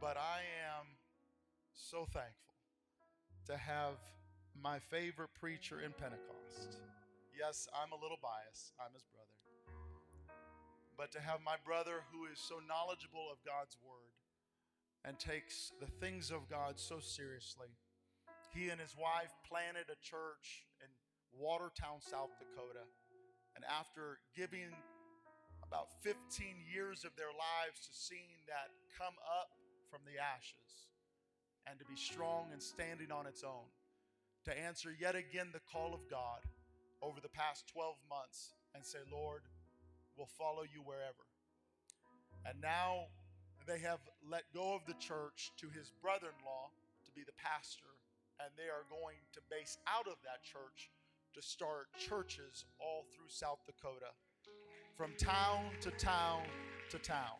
But I am so thankful to have my favorite preacher in Pentecost. Yes, I'm a little biased, I'm his brother. But to have my brother who is so knowledgeable of God's word and takes the things of God so seriously. He and his wife planted a church in Watertown, South Dakota. And after giving about 15 years of their lives to seeing that come up from the ashes and to be strong and standing on its own, to answer yet again the call of God over the past 12 months and say, Lord, we'll follow you wherever. And now they have let go of the church to his brother in law to be the pastor, and they are going to base out of that church to start churches all through South Dakota, from town to town to town.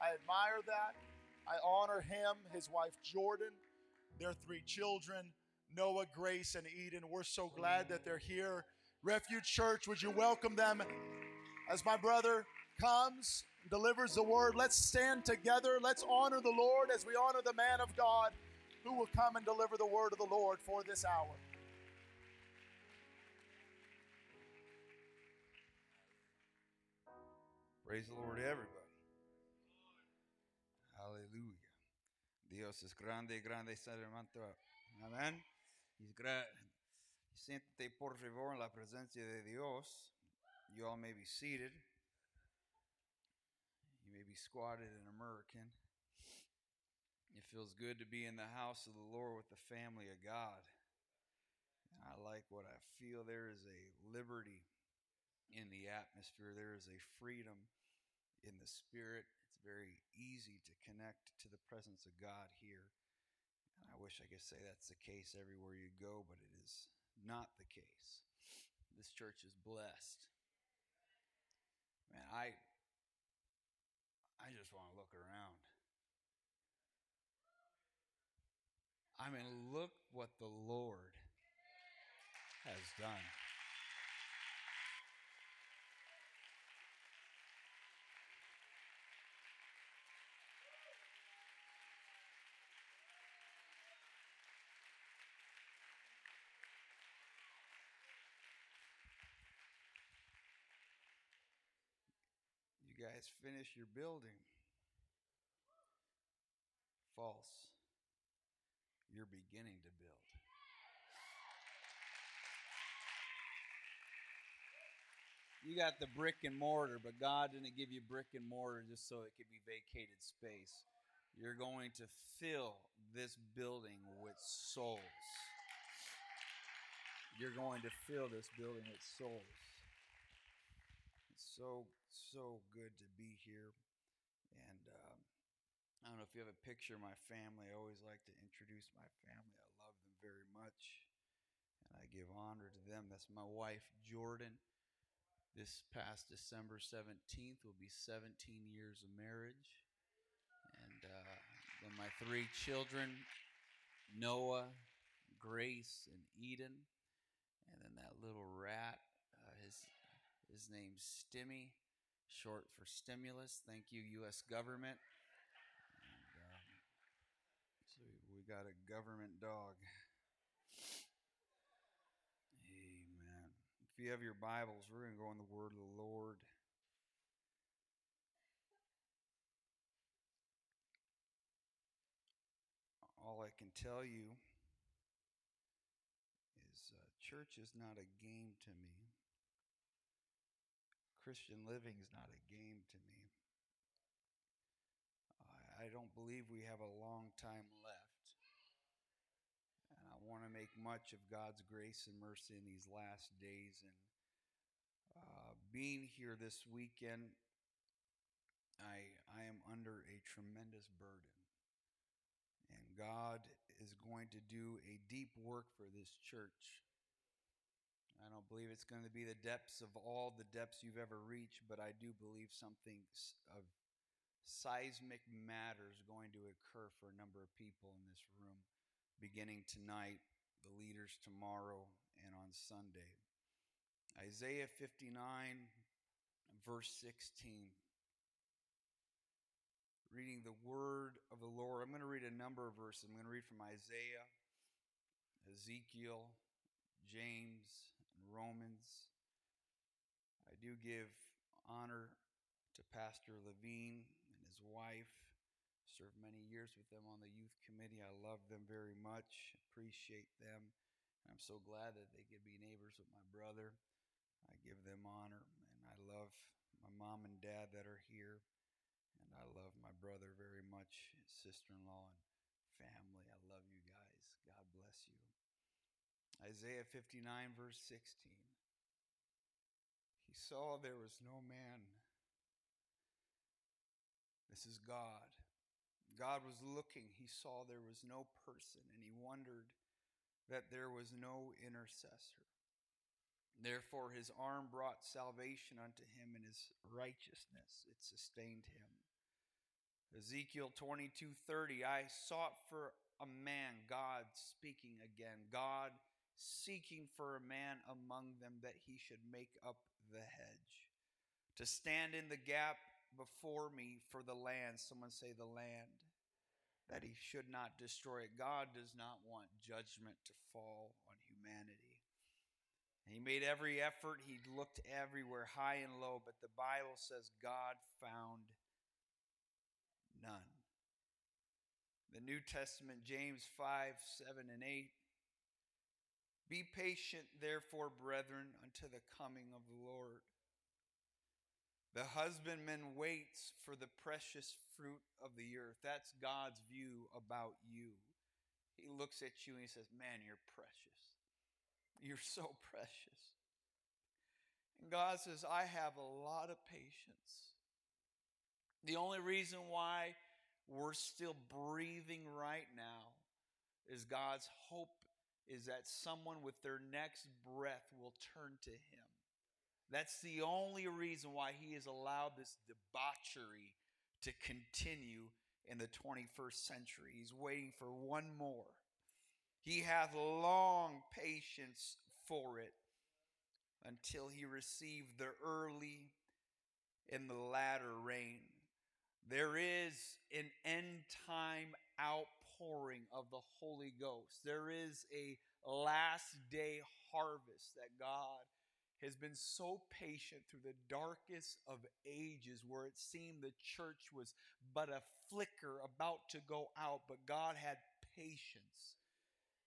I admire that. I honor him, his wife Jordan, their three children, Noah, Grace, and Eden. We're so glad that they're here. Refuge Church, would you welcome them as my brother comes, delivers the word? Let's stand together. Let's honor the Lord as we honor the man of God who will come and deliver the word of the Lord for this hour. Praise the Lord, everybody. Dios es grande, grande es el hermano. Amén. Gra- Siéntate por favor en la presencia de Dios. You all may be seated. You may be squatted in American. It feels good to be in the house of the Lord with the family of God. I like what I feel. There is a liberty in the atmosphere, there is a freedom in the spirit. Very easy to connect to the presence of God here. And I wish I could say that's the case everywhere you go, but it is not the case. This church is blessed. Man, I I just want to look around. I mean, look what the Lord has done. You guys finish your building. False. You're beginning to build. You got the brick and mortar, but God didn't give you brick and mortar just so it could be vacated space. You're going to fill this building with souls. You're going to fill this building with souls. It's so, so good to be here. And um, I don't know if you have a picture of my family. I always like to introduce my family. I love them very much. And I give honor to them. That's my wife, Jordan. This past December 17th will be 17 years of marriage. And uh, then my three children, Noah, Grace, and Eden. And then that little rat, uh, his, his name's Stimmy, short for stimulus. Thank you, U.S. government. And, um, so we got a government dog. Amen. If you have your Bibles, we're going to go in the Word of the Lord. All I can tell you is uh, church is not a game to me. Christian living is not a game to me. I, don't believe we have a long time left. And I want to make much of God's grace and mercy in these last days. And uh, being here this weekend, I, I am under a tremendous burden. And God is going to do a deep work for this church. I don't believe it's going to be the depths of all the depths you've ever reached, but I do believe something of seismic matter is going to occur for a number of people in this room, beginning tonight, the leaders tomorrow, and on Sunday. Isaiah 59, verse 16. reading the word of the Lord. I'm going to read a number of verses. I'm going to read from Isaiah, Ezekiel, James, Romans. I do give honor to Pastor Levine and his wife. Served many years with them on the youth committee. I love them very much, appreciate them. I'm so glad that they could be neighbors with my brother. I give them honor, and I love my mom and dad that are here. And I love my brother very much, sister in law and family. I love you guys. God bless you. Isaiah 59, verse 16. He saw there was no man. This is God. God was looking. He saw there was no person, and he wondered that there was no intercessor. Therefore, his arm brought salvation unto him, and his righteousness it sustained him. Ezekiel 22 30, I sought for a man, God speaking again, God seeking for a man among them that he should make up the hedge, to stand in the gap before me for the land. Someone say, the land. That he should not destroy it. God does not want judgment to fall on humanity. He made every effort, he looked everywhere, high and low, but the Bible says God found none. The New Testament, James 5 7 and 8. Be patient, therefore, brethren, unto the coming of the Lord. The husbandman waits for the precious fruit of the earth. That's God's view about you. He looks at you and he says, Man, you're precious. You're so precious. And God says, I have a lot of patience. The only reason why we're still breathing right now is God's hope is that someone with their next breath will turn to Him. That's the only reason why He has allowed this debauchery to continue in the 21st century. He's waiting for one more. He hath long patience for it until he received the early and the latter rain. There is an end time outpouring of the Holy Ghost. There is a last day harvest that God has been so patient through the darkest of ages where it seemed the church was but a flicker about to go out, but God had patience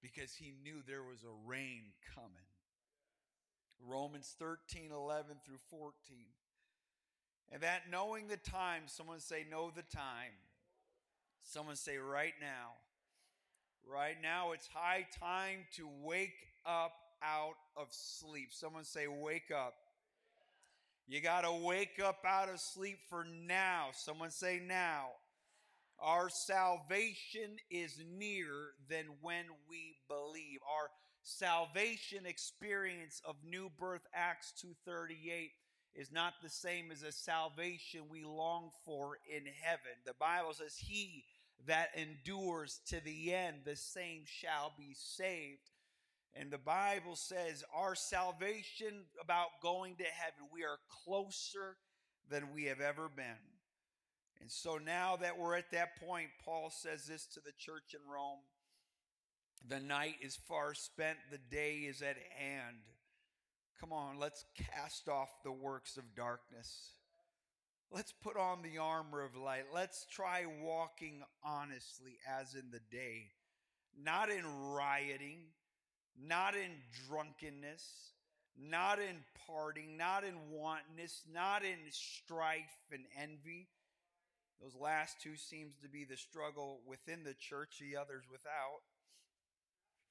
because he knew there was a rain coming. Romans 13, 11 through 14. And that knowing the time, someone say, know the time. Someone say, right now. Right now, it's high time to wake up out of sleep. Someone say, wake up. You got to wake up out of sleep for now. Someone say, now. Our salvation is nearer than when we believe. Our salvation experience of new birth Acts 238 is not the same as a salvation we long for in heaven. The Bible says he that endures to the end the same shall be saved. And the Bible says our salvation about going to heaven we are closer than we have ever been. And so now that we're at that point, Paul says this to the church in Rome The night is far spent, the day is at hand. Come on, let's cast off the works of darkness. Let's put on the armor of light. Let's try walking honestly as in the day, not in rioting, not in drunkenness, not in parting, not in wantonness, not in strife and envy those last two seems to be the struggle within the church, the others without.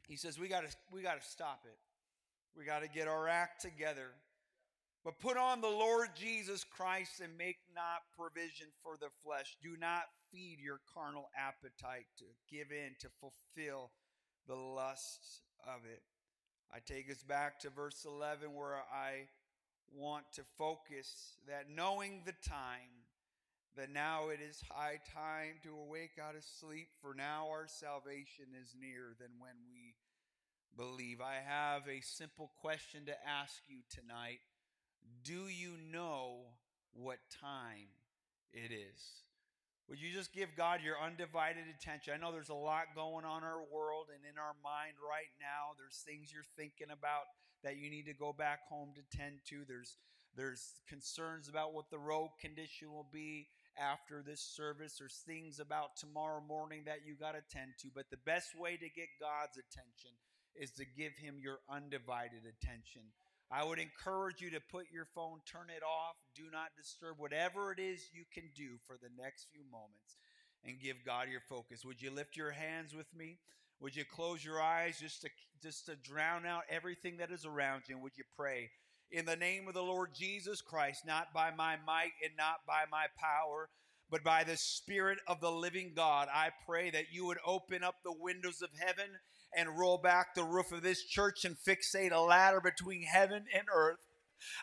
He says we got to we got to stop it. We got to get our act together. But put on the Lord Jesus Christ and make not provision for the flesh. Do not feed your carnal appetite to give in to fulfill the lusts of it. I take us back to verse 11 where I want to focus that knowing the time that now it is high time to awake out of sleep, for now our salvation is nearer than when we believe. I have a simple question to ask you tonight. Do you know what time it is? Would you just give God your undivided attention? I know there's a lot going on in our world and in our mind right now. There's things you're thinking about that you need to go back home to tend to. There's there's concerns about what the road condition will be after this service. There's things about tomorrow morning that you got to tend to. But the best way to get God's attention is to give him your undivided attention. I would encourage you to put your phone, turn it off, do not disturb, whatever it is you can do for the next few moments and give God your focus. Would you lift your hands with me? Would you close your eyes just to just to drown out everything that is around you? And would you pray in the name of the Lord Jesus Christ, not by my might and not by my power, but by the Spirit of the living God? I pray that you would open up the windows of heaven and roll back the roof of this church and fixate a ladder between heaven and earth.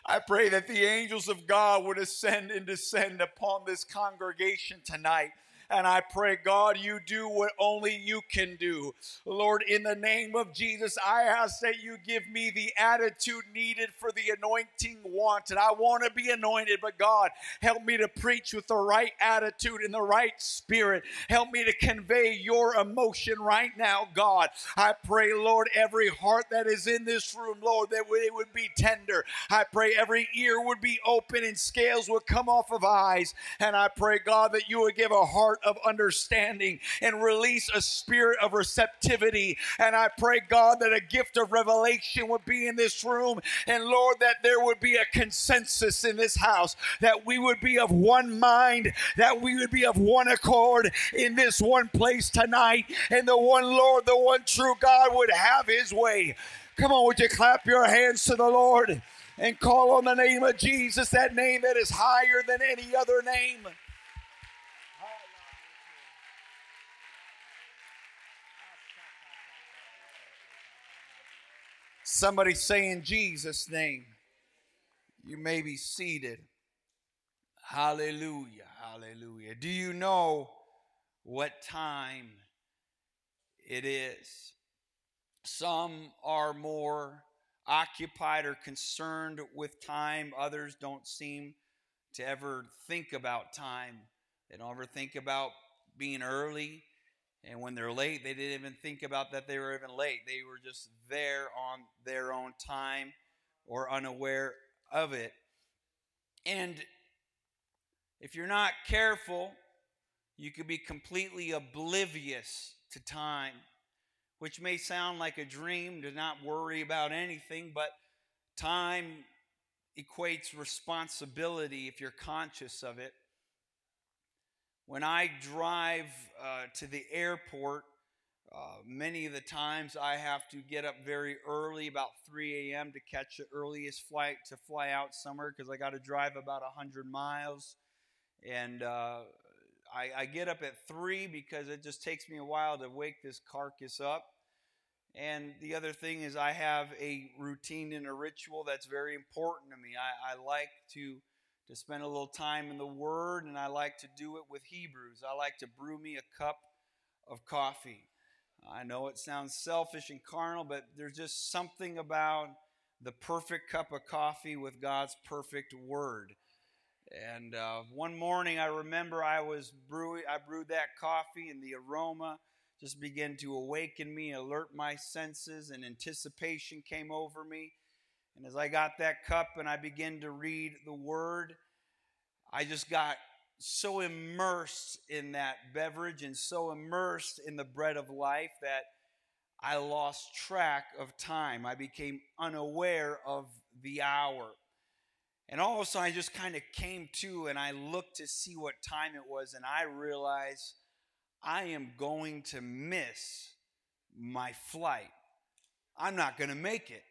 I pray that the angels of God would ascend and descend upon this congregation tonight. And I pray, God, you do what only you can do. Lord, in the name of Jesus, I ask that you give me the attitude needed for the anointing wanted. I want to be anointed, but God, help me to preach with the right attitude and the right spirit. Help me to convey your emotion right now, God. I pray, Lord, every heart that is in this room, Lord, that it would be tender. I pray every ear would be open and scales would come off of eyes. And I pray, God, that you would give a heart heart of understanding and release a spirit of receptivity. And I pray, God, that a gift of revelation would be in this room. And Lord, that there would be a consensus in this house, that we would be of one mind, that we would be of one accord in this one place tonight. And the one Lord, the one true God would have his way. Come on, would you clap your hands to the Lord and call on the name of Jesus, that name that is higher than any other name? Somebody say in Jesus' name. You may be seated. Hallelujah. Hallelujah. Do you know what time it is? Some are more occupied or concerned with time, others don't seem to ever think about time. They don't ever think about being early. And when they're late, they didn't even think about that they were even late. They were just there on their own time or unaware of it. And if you're not careful, you could be completely oblivious to time, which may sound like a dream to not worry about anything, but time equates responsibility if you're conscious of it. When I drive uh, to the airport, uh, many of the times I have to get up very early, about 3 a.m., to catch the earliest flight to fly out somewhere because I got to drive about 100 miles. And uh, I, I get up at 3 because it just takes me a while to wake this carcass up. And the other thing is, I have a routine and a ritual that's very important to me. I, I like to to spend a little time in the Word, and I like to do it with Hebrews. I like to brew me a cup of coffee. I know it sounds selfish and carnal, but there's just something about the perfect cup of coffee with God's perfect Word. And uh, one morning, I remember I was brewing, I brewed that coffee, and the aroma just began to awaken me, alert my senses, and anticipation came over me. And as I got that cup and I began to read the word, I just got so immersed in that beverage and so immersed in the bread of life that I lost track of time. I became unaware of the hour. And all of a sudden, I just kind of came to and I looked to see what time it was, and I realized I am going to miss my flight. I'm not going to make it.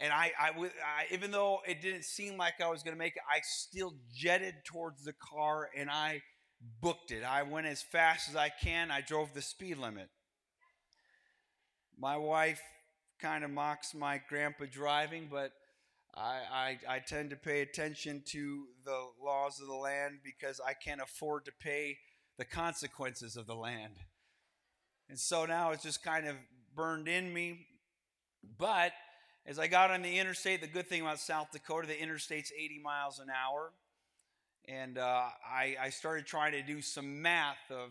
And I, I, I, even though it didn't seem like I was going to make it, I still jetted towards the car and I booked it. I went as fast as I can. I drove the speed limit. My wife kind of mocks my grandpa driving, but I, I, I tend to pay attention to the laws of the land because I can't afford to pay the consequences of the land. And so now it's just kind of burned in me. But as I got on the interstate, the good thing about South Dakota, the interstate's 80 miles an hour. and uh, I, I started trying to do some math of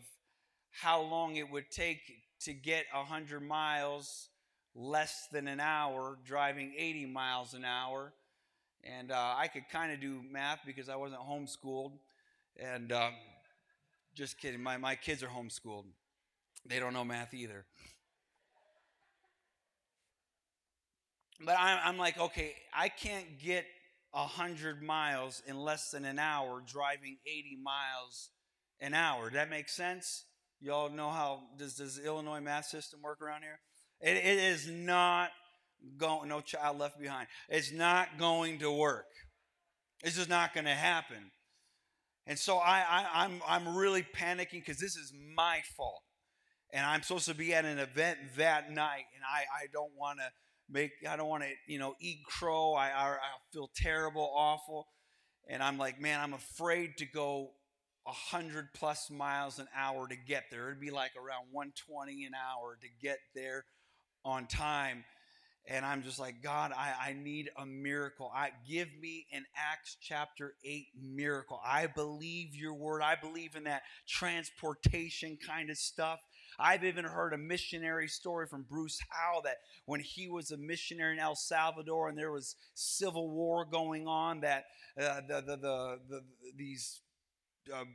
how long it would take to get 100 miles less than an hour driving 80 miles an hour. And uh, I could kind of do math because I wasn't homeschooled. And um, just kidding, my, my kids are homeschooled. They don't know math either. But I'm, I'm like, okay, I can't get 100 miles in less than an hour driving 80 miles an hour. That make sense? Y'all know how does does Illinois math system work around here? It, it is not going. No child left behind. It's not going to work. This is not going to happen. And so I, I I'm I'm really panicking because this is my fault, and I'm supposed to be at an event that night, and I I don't want to make I don't want to you know eat crow. I, I I feel terrible, awful, and I'm like, man, I'm afraid to go 100 plus miles an hour to get there. It'd be like around 120 an hour to get there on time. And I'm just like, God, I, I need a miracle. I give me an Acts chapter 8 miracle. I believe your word. I believe in that transportation kind of stuff. I've even heard a missionary story from Bruce Howell that when he was a missionary in El Salvador and there was civil war going on, that uh, the, the, the, the, these uh,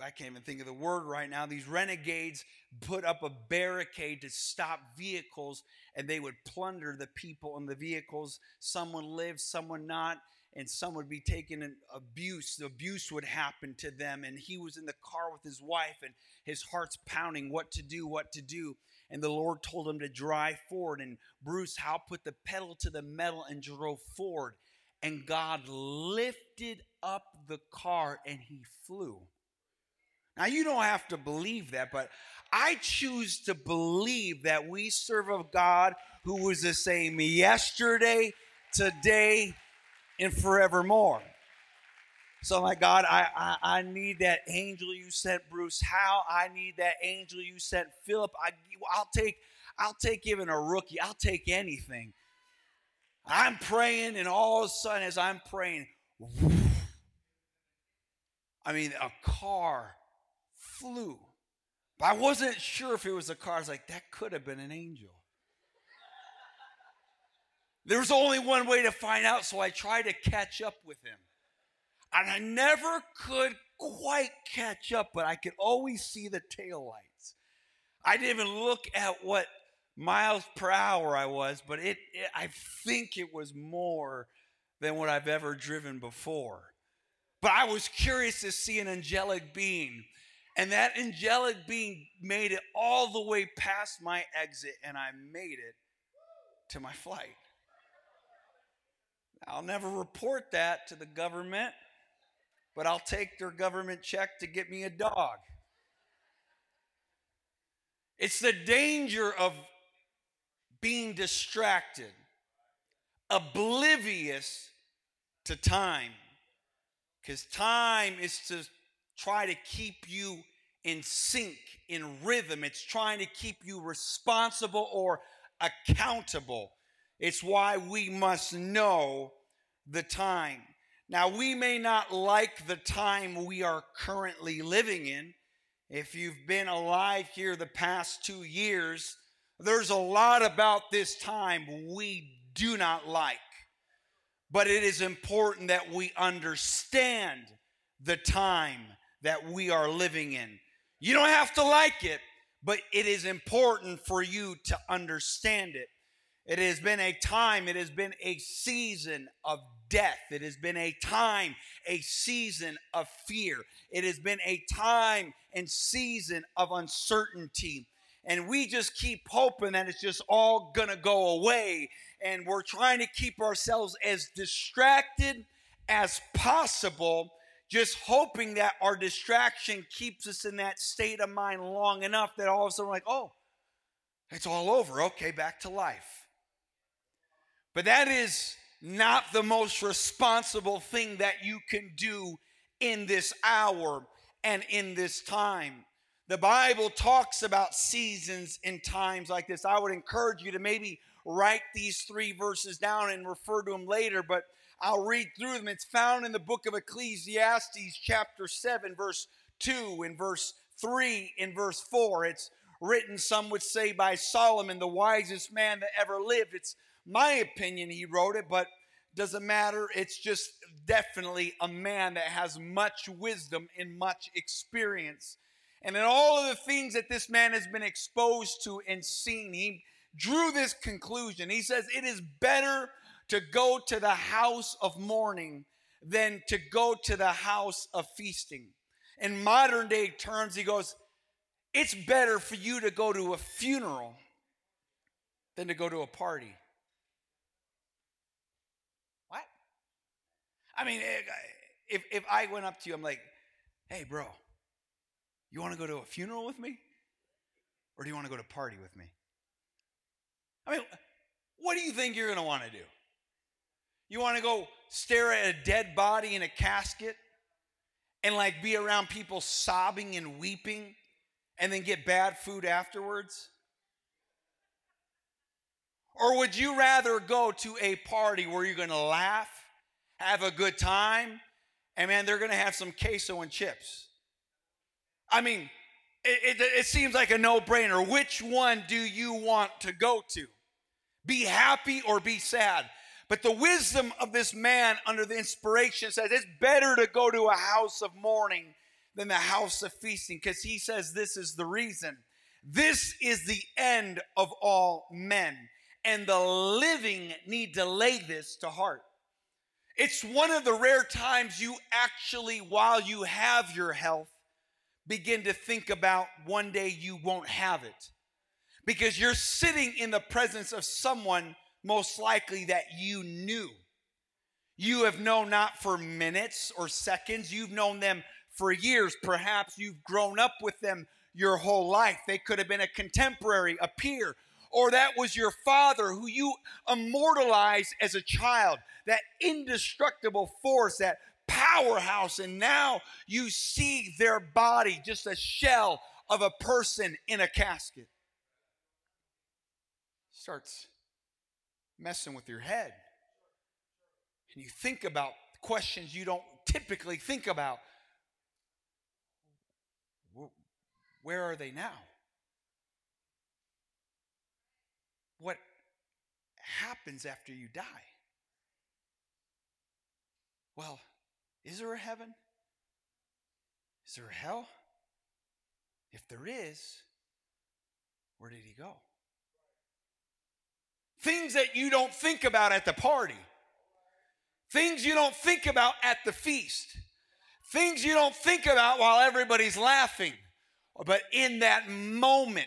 I can't even think of the word right now. These renegades put up a barricade to stop vehicles, and they would plunder the people in the vehicles. Someone lived, someone not, and some would be taken in abuse. The abuse would happen to them, and he was in the car with his wife, and his heart's pounding, what to do, what to do. And the Lord told him to drive forward, and Bruce Howell put the pedal to the metal and drove forward and God lifted up the car and he flew. Now, you don't have to believe that, but I choose to believe that we serve a God who was the same yesterday, today, and forevermore. So, my God, I, I, I need that angel you sent Bruce Howell. I need that angel you sent Philip. I, I'll take I'll take even a rookie. I'll take anything. I'm praying, and all of a sudden, as I'm praying, I mean, a car flew. I wasn't sure if it was a car. I was like, that could have been an angel. There was only one way to find out, so I tried to catch up with him. And I never could quite catch up, but I could always see the tail lights. I didn't even look at what miles per hour I was, but it, it, I think it was more than what I've ever driven before. But I was curious to see an angelic being. And that angelic being made it all the way past my exit, and I made it to my flight. I'll never report that to the government, but I'll take their government check to get me a dog. It's the danger of being distracted, oblivious to time. Because time is to try to keep you in sync, in rhythm. It's trying to keep you responsible or accountable. It's why we must know the time. Now, we may not like the time we are currently living in. If you've been alive here the past two years, there's a lot about this time we do not like. But it is important that we understand the time that we are living in. You don't have to like it, but it is important for you to understand it. It has been a time, it has been a season of death. It has been a time, a season of fear. It has been a time and season of uncertainty and we just keep hoping that it's just all gonna go away. And we're trying to keep ourselves as distracted as possible, just hoping that our distraction keeps us in that state of mind long enough that all of a sudden like, oh, it's all over. Okay, back to life. But that is not the most responsible thing that you can do in this hour and in this time. The Bible talks about seasons and times like this. I would encourage you to maybe write these three verses down and refer to them later, but I'll read through them. It's found in the book of Ecclesiastes, chapter 7, verse 2, and verse 3, and verse 4. It's written, some would say, by Solomon, the wisest man that ever lived. It's my opinion he wrote it, but doesn't matter. It's just definitely a man that has much wisdom and much experience. And in all of the things that this man has been exposed to and seen, he drew this conclusion. He says, It is better to go to the house of mourning than to go to the house of feasting. In modern day terms, he goes, It's better for you to go to a funeral than to go to a party. What? I mean, eh, if, if I went up to you, I'm like, Hey, bro, you want to go to a funeral with me? Or do you want to go to party with me? I mean, what do you think you're going to want to do? You want to go stare at a dead body in a casket and like be around people sobbing and weeping and then get bad food afterwards? Or would you rather go to a party where you're going to laugh, have a good time, and man, they're going to have some queso and chips? I mean, it, it, it seems like a no brainer. Which one do you want to go to? Be happy or be sad? But the wisdom of this man under the inspiration says it's better to go to a house of mourning than the house of feasting because he says this is the reason. This is the end of all men, and the living need to lay this to heart. It's one of the rare times you actually, while you have your health, begin to think about one day you won't have it because you're sitting in the presence of someone most likely that you knew. You have known not for minutes or seconds, you've known them for years. Perhaps you've grown up with them your whole life. They could have been a contemporary, a peer, or that was your father who you immortalized as a child, that indestructible force, that powerhouse, and now you see their body just a shell of a person in a casket. Starts messing with your head. And you think about questions you don't typically think about. Where are they now? What happens after you die? Well, is there a heaven? Is there a hell? If there is, where did he go? Things that you don't think about at the party. Things you don't think about at the feast. Things you don't think about while everybody's laughing. But in that moment,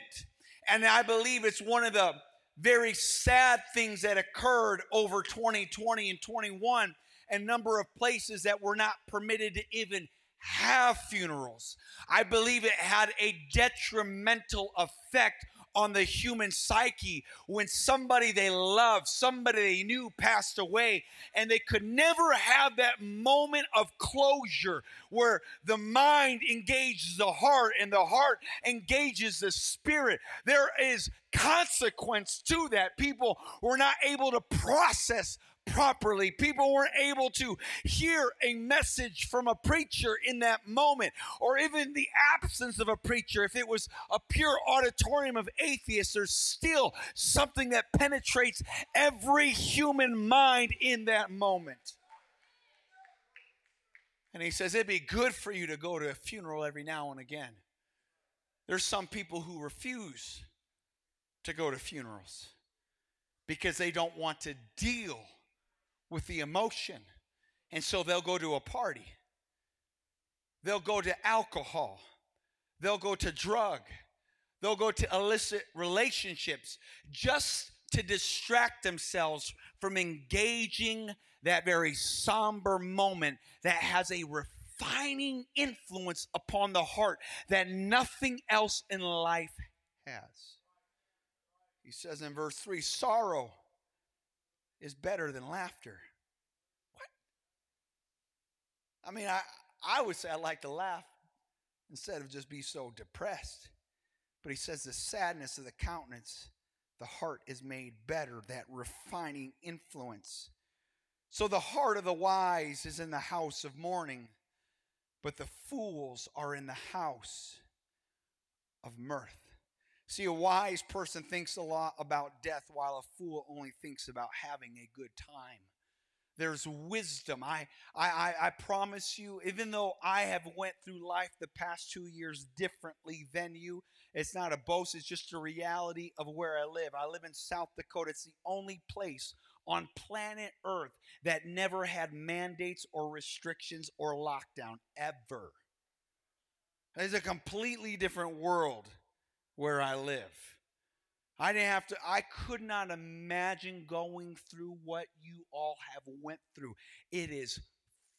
and I believe it's one of the very sad things that occurred over 2020 and 21 a number of places that were not permitted to even have funerals. I believe it had a detrimental effect on the human psyche when somebody they loved, somebody they knew passed away, and they could never have that moment of closure where the mind engages the heart and the heart engages the spirit. There is consequence to that. People were not able to process properly. People weren't able to hear a message from a preacher in that moment, or even the absence of a preacher. If it was a pure auditorium of atheists, there's still something that penetrates every human mind in that moment. And he says, It'd be good for you to go to a funeral every now and again. There's some people who refuse to go to funerals because they don't want to deal with the emotion. And so they'll go to a party. They'll go to alcohol. They'll go to drug. They'll go to illicit relationships just to distract themselves from engaging that very somber moment that has a refining influence upon the heart that nothing else in life has. He says in verse 3 sorrow is better than laughter. What? I mean, I, I would say I like to laugh instead of just be so depressed. But he says the sadness of the countenance, the heart is made better, that refining influence. So the heart of the wise is in the house of mourning, but the fools are in the house of mirth. See, a wise person thinks a lot about death, while a fool only thinks about having a good time. There's wisdom. I, I, I promise you, even though I have went through life the past two years differently than you, it's not a boast. It's just a reality of where I live. I live in South Dakota. It's the only place on planet Earth that never had mandates or restrictions or lockdown ever. It's a completely different world where I live. I didn't have to I could not imagine going through what you all have went through. It is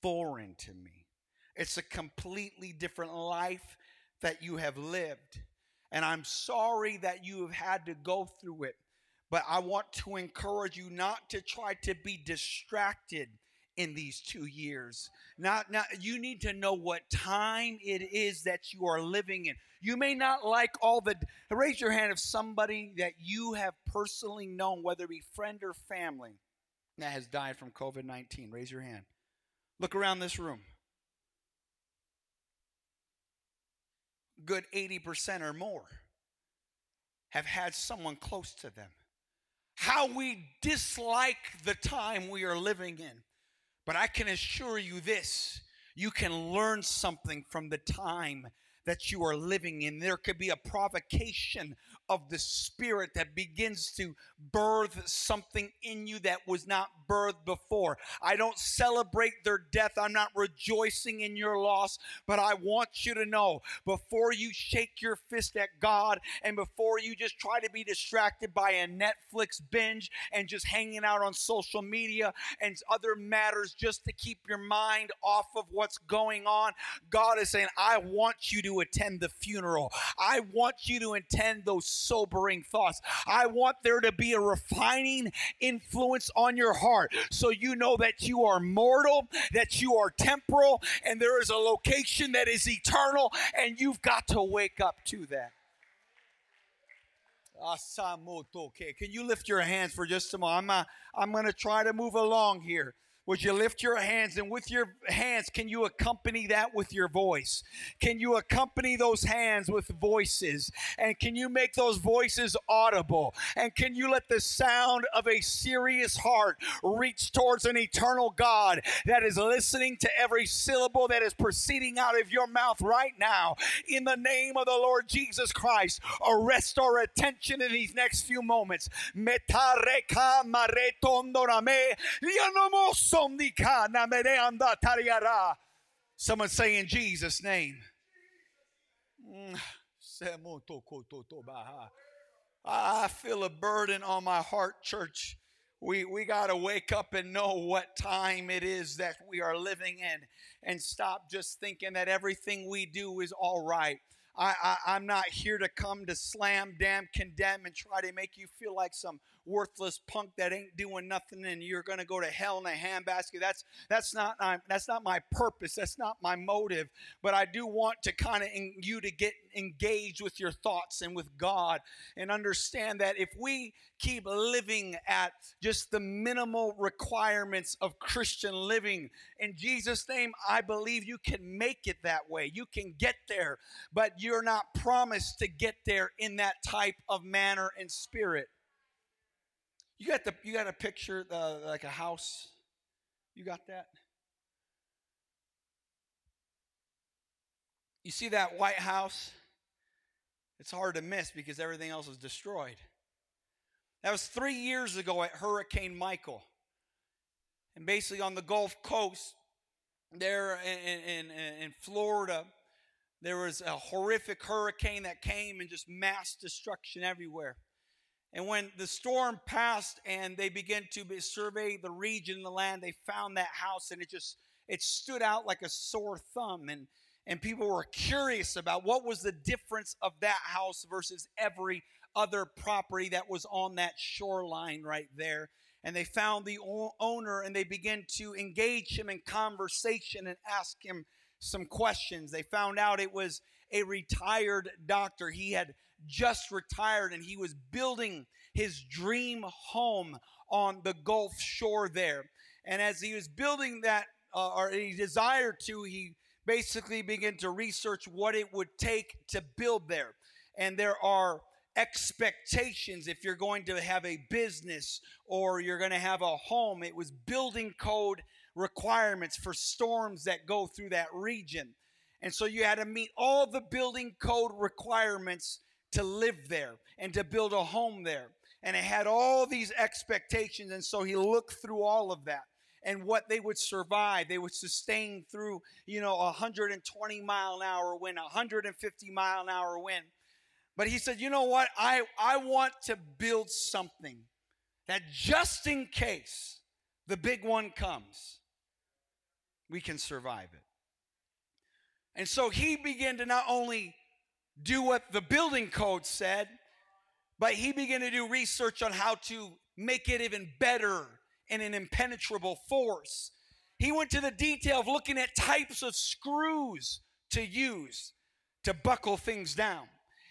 foreign to me. It's a completely different life that you have lived. And I'm sorry that you have had to go through it. But I want to encourage you not to try to be distracted in these two years. Now, now you need to know what time it is that you are living in. You may not like all the raise your hand if somebody that you have personally known, whether it be friend or family, that has died from COVID-19. Raise your hand. Look around this room. Good 80% or more have had someone close to them how we dislike the time we are living in. But I can assure you this you can learn something from the time that you are living in. There could be a provocation of the Spirit that begins to birth something in you that was not birthed before. I don't celebrate their death. I'm not rejoicing in your loss, but I want you to know before you shake your fist at God and before you just try to be distracted by a Netflix binge and just hanging out on social media and other matters just to keep your mind off of what's going on, God is saying, I want you to attend the funeral. I want you to attend those sobering thoughts. I want there to be a refining influence on your heart so you know that you are mortal, that you are temporal, and there is a location that is eternal, and you've got to wake up to that. Can you lift your hands for just a moment? I'm, uh, I'm going to try to move along here. Would you lift your hands and with your hands, can you accompany that with your voice? Can you accompany those hands with voices? And can you make those voices audible? And can you let the sound of a serious heart reach towards an eternal God that is listening to every syllable that is proceeding out of your mouth right now? In the name of the Lord Jesus Christ, arrest our attention in these next few moments. Someone say in Jesus' name. Mm, I feel a burden on my heart, church. We, we got to wake up and know what time it is that we are living in and stop just thinking that everything we do is all right. I, I, am not here to come to slam, damn, condemn, and try to make you feel like some worthless punk that ain't doing nothing and you're going to go to hell in a handbasket. That's that's not that's not my purpose. That's not my motive. But I do want to kind of you to get engaged with your thoughts and with God and understand that if we keep living at just the minimal requirements of Christian living in Jesus name, I believe you can make it that way. You can get there, but you're not promised to get there in that type of manner and spirit. You got the you got a picture uh, like a house. You got that? You see that White House? It's hard to miss because everything else is destroyed. That was three years ago at Hurricane Michael. And basically on the Gulf Coast, there in, in, in Florida, there was a horrific hurricane that came and just mass destruction everywhere. And when the storm passed and they began to survey the region, the land, they found that house and it just it stood out like a sore thumb. And and people were curious about what was the difference of that house versus every other property that was on that shoreline right there. And they found the owner and they began to engage him in conversation and ask him some questions. They found out it was a retired doctor. He had just retired and he was building his dream home on the Gulf shore there. And as he was building that, uh, or he desired to, he basically began to research what it would take to build there. And there are expectations if you're going to have a business or you're going to have a home. It was building code requirements for storms that go through that region. And so you had to meet all the building code requirements to live there and to build a home there. And it had all these expectations. And so he looked through all of that and what they would survive. They would sustain through, you know, 120 mile an hour wind, 150 mile an hour wind. But he said, you know what? I, I want to build something that just in case the big one comes, we can survive it. And so he began to not only do what the building code said, but he began to do research on how to make it even better and an impenetrable force. He went to the detail of looking at types of screws to use to buckle things down.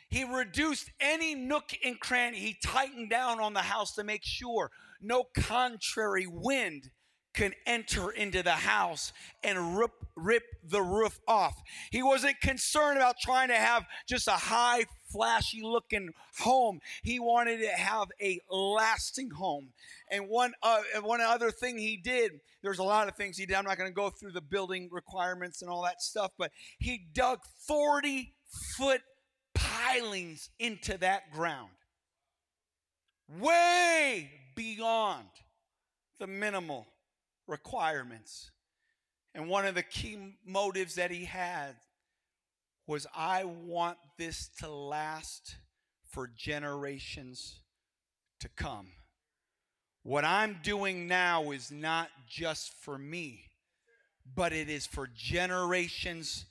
He reduced any nook and cranny. He tightened down on the house to make sure no contrary wind can enter into the house and rip, rip the roof off. He wasn't concerned about trying to have just a high, flashy looking home. He wanted to have a lasting home. And one, uh, one other thing he did, there's a lot of things he did. I'm not going to go through the building requirements and all that stuff, but he dug 40 foot pilings into that ground, way beyond the minimal requirements. And one of the key motives that he had was I want this to last for generations to come. What I'm doing now is not just for me, but it is for generations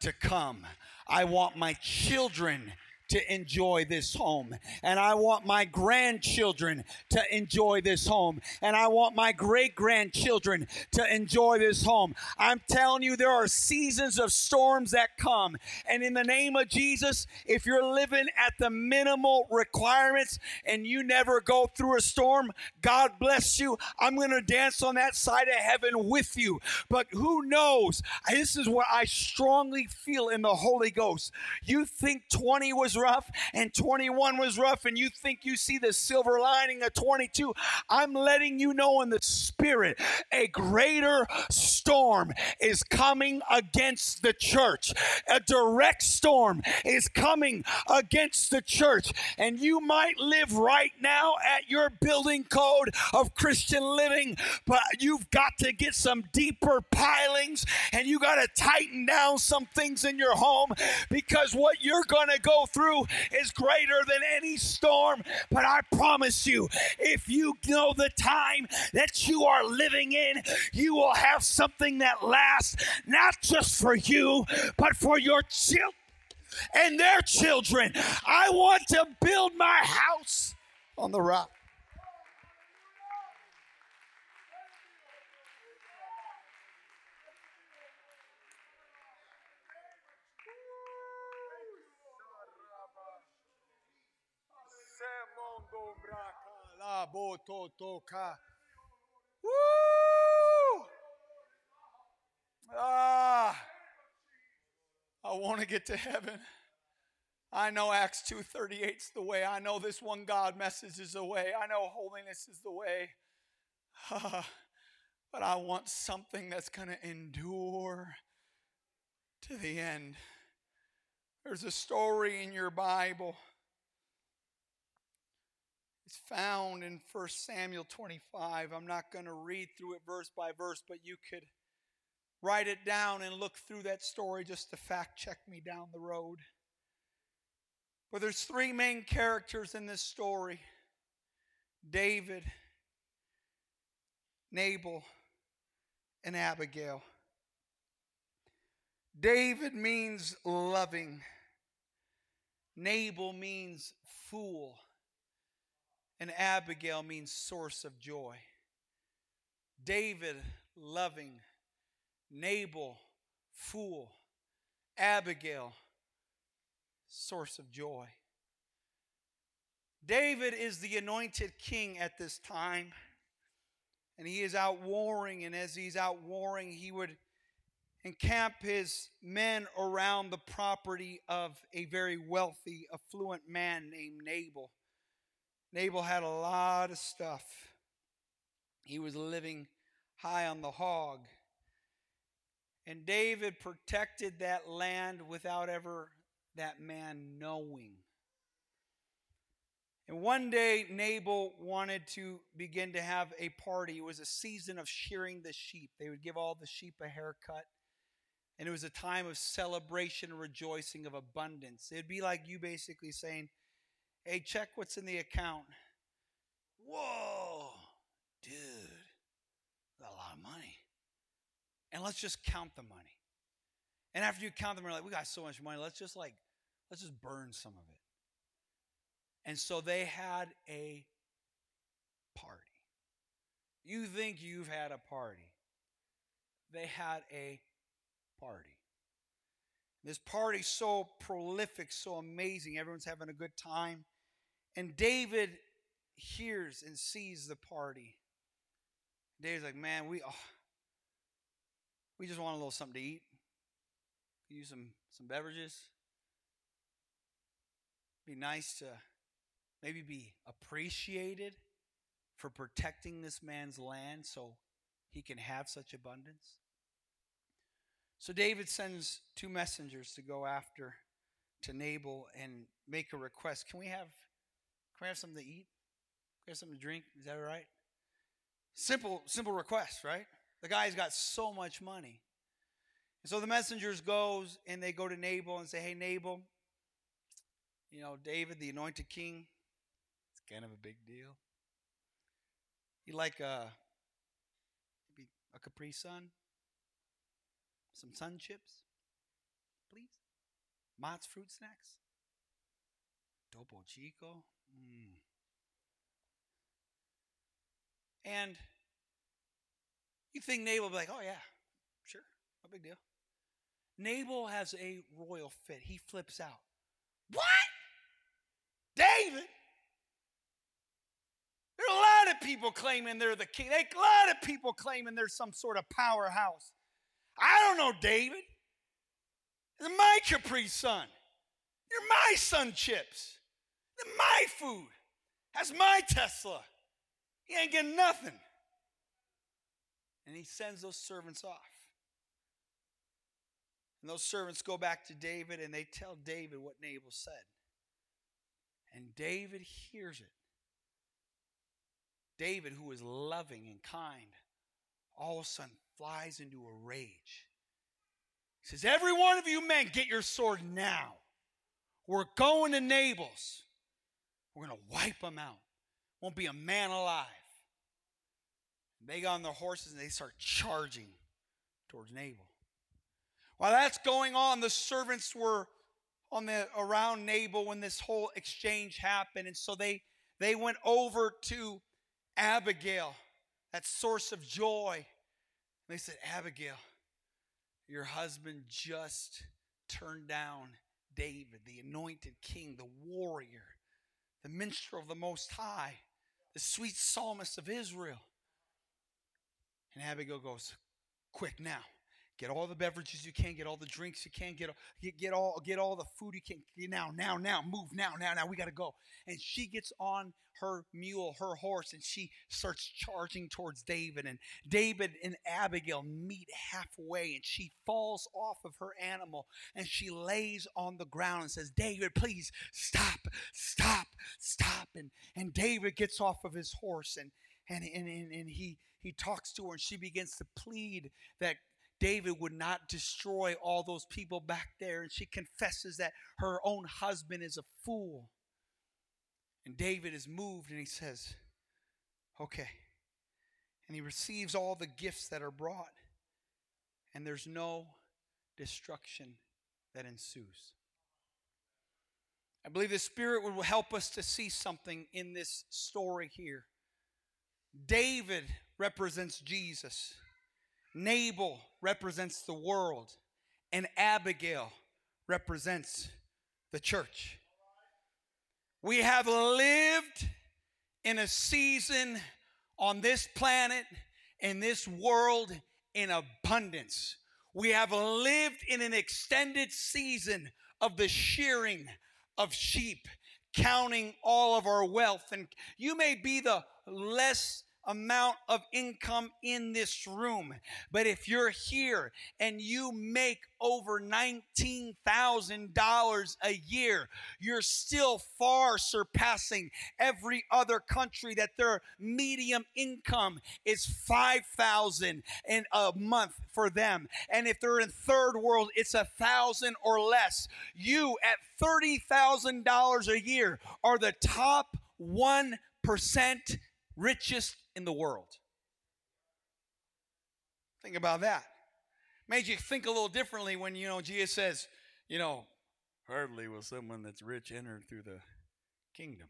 to come. I want my children to enjoy this home. And I want my grandchildren to enjoy this home. And I want my great grandchildren to enjoy this home. I'm telling you, there are seasons of storms that come. And in the name of Jesus, if you're living at the minimal requirements and you never go through a storm, God bless you. I'm going to dance on that side of heaven with you. But who knows? This is what I strongly feel in the Holy Ghost. You think 20 was rough and 21 was rough, and you think you see the silver lining of 22, I'm letting you know in the spirit a greater storm is coming against the church. A direct storm is coming against the church, and you might live right now at your building code of Christian living, but you've got to get some deeper pilings and you got to tighten down some things in your home because what you're going to go through through is greater than any storm. But I promise you, if you know the time that you are living in, you will have something that lasts not just for you, but for your children and their children. I want to build my house on the rock. Woo! Ah, I want to get to heaven. I know Acts 2:38 is the way. I know this one God message is the way. I know holiness is the way. but I want something that's going to endure to the end. There's a story in your Bible it's found in 1 Samuel 25. I'm not going to read through it verse by verse, but you could write it down and look through that story just to fact check me down the road. But there's three main characters in this story David, Nabal, and Abigail. David means loving. Nabal means fool and Abigail means source of joy. David, loving. Nabal, fool. Abigail, source of joy. David is the anointed king at this time. and he is out warring. And as he's out warring, he would encamp his men around the property of a very wealthy, affluent man named Nabal. Nabal had a lot of stuff. He was living high on the hog. And David protected that land without ever that man knowing. And one day, Nabal wanted to begin to have a party. It was a season of shearing the sheep. They would give all the sheep a haircut. And it was a time of celebration and rejoicing of abundance. It'd be like you basically saying, Hey, check what's in the account. Whoa, dude, got a lot of money. And let's just count the money. And after you count them, we're like, we got so much money. Let's just like, let's just burn some of it. And so they had a party. You think you've had a party. They had a party. This party's so prolific, so amazing. Everyone's having a good time. And David hears and sees the party. David's like, man, we oh, we just want a little something to eat. Use some some beverages. Be nice to maybe be appreciated for protecting this man's land so he can have such abundance. So David sends two messengers to go after to Nabal and make a request. Can we have can we have something to eat? Can we have something to drink? Is that right? Simple, simple request, right? The guy's got so much money. And so the messengers goes and they go to Nabal and say, Hey Nabal, you know, David, the anointed king, it's kind of a big deal. You like a maybe a Capri Sun? Some sun chips, please. Mott's fruit snacks. Topo Chico. Mm. And you think Nabal be like, oh, yeah, sure, no big deal. Nabal has a royal fit. He flips out. What? David? There are a lot of people claiming they're the king. There a lot of people claiming they're some sort of powerhouse. I don't know, David. It's my Capri Sun. You're my son, chips. My food. That's my Tesla. He ain't getting nothing. And he sends those servants off. And those servants go back to David and they tell David what Nabal said. And David hears it. David, who is loving and kind, all of a sudden flies into a rage. He says, Every one of you men, get your sword now. We're going to Nabal's. We're going to wipe them out. Won't be a man alive. And they got on their horses and they start charging towards Nabal. While that's going on, the servants were on the around Nabal when this whole exchange happened, and so they they went over to Abigail, that source of joy, they said, Abigail, your husband just turned down David, the anointed king, the warrior, the minstrel of the Most High, the sweet psalmist of Israel. And Abigail goes, Quick now, Get all the beverages you can, get all the drinks you can, get, get, get all get all the food you can. Now, now, now, move now, now, now. We got to go. And she gets on her mule, her horse, and she starts charging towards David. And David and Abigail meet halfway, and she falls off of her animal and she lays on the ground and says, David, please stop, stop, stop. And, and David gets off of his horse and, and, and, and, and he, he talks to her, and she begins to plead that David would not destroy all those people back there. And she confesses that her own husband is a fool. And David is moved and he says, Okay. And he receives all the gifts that are brought. And there's no destruction that ensues. I believe the Spirit will help us to see something in this story here. David represents Jesus. Nabal represents the world, and Abigail represents the church. We have lived in a season on this planet, in this world, in abundance. We have lived in an extended season of the shearing of sheep, counting all of our wealth. And you may be the less amount of income in this room. But if you're here and you make over $19,000 a year, you're still far surpassing every other country that their medium income is 5,000 in a month for them. And if they're in third world, it's a thousand or less. You at $30,000 a year are the top 1% richest in the world. Think about that. Made you think a little differently when, you know, Jesus says, you know, hardly will someone that's rich enter through the kingdom.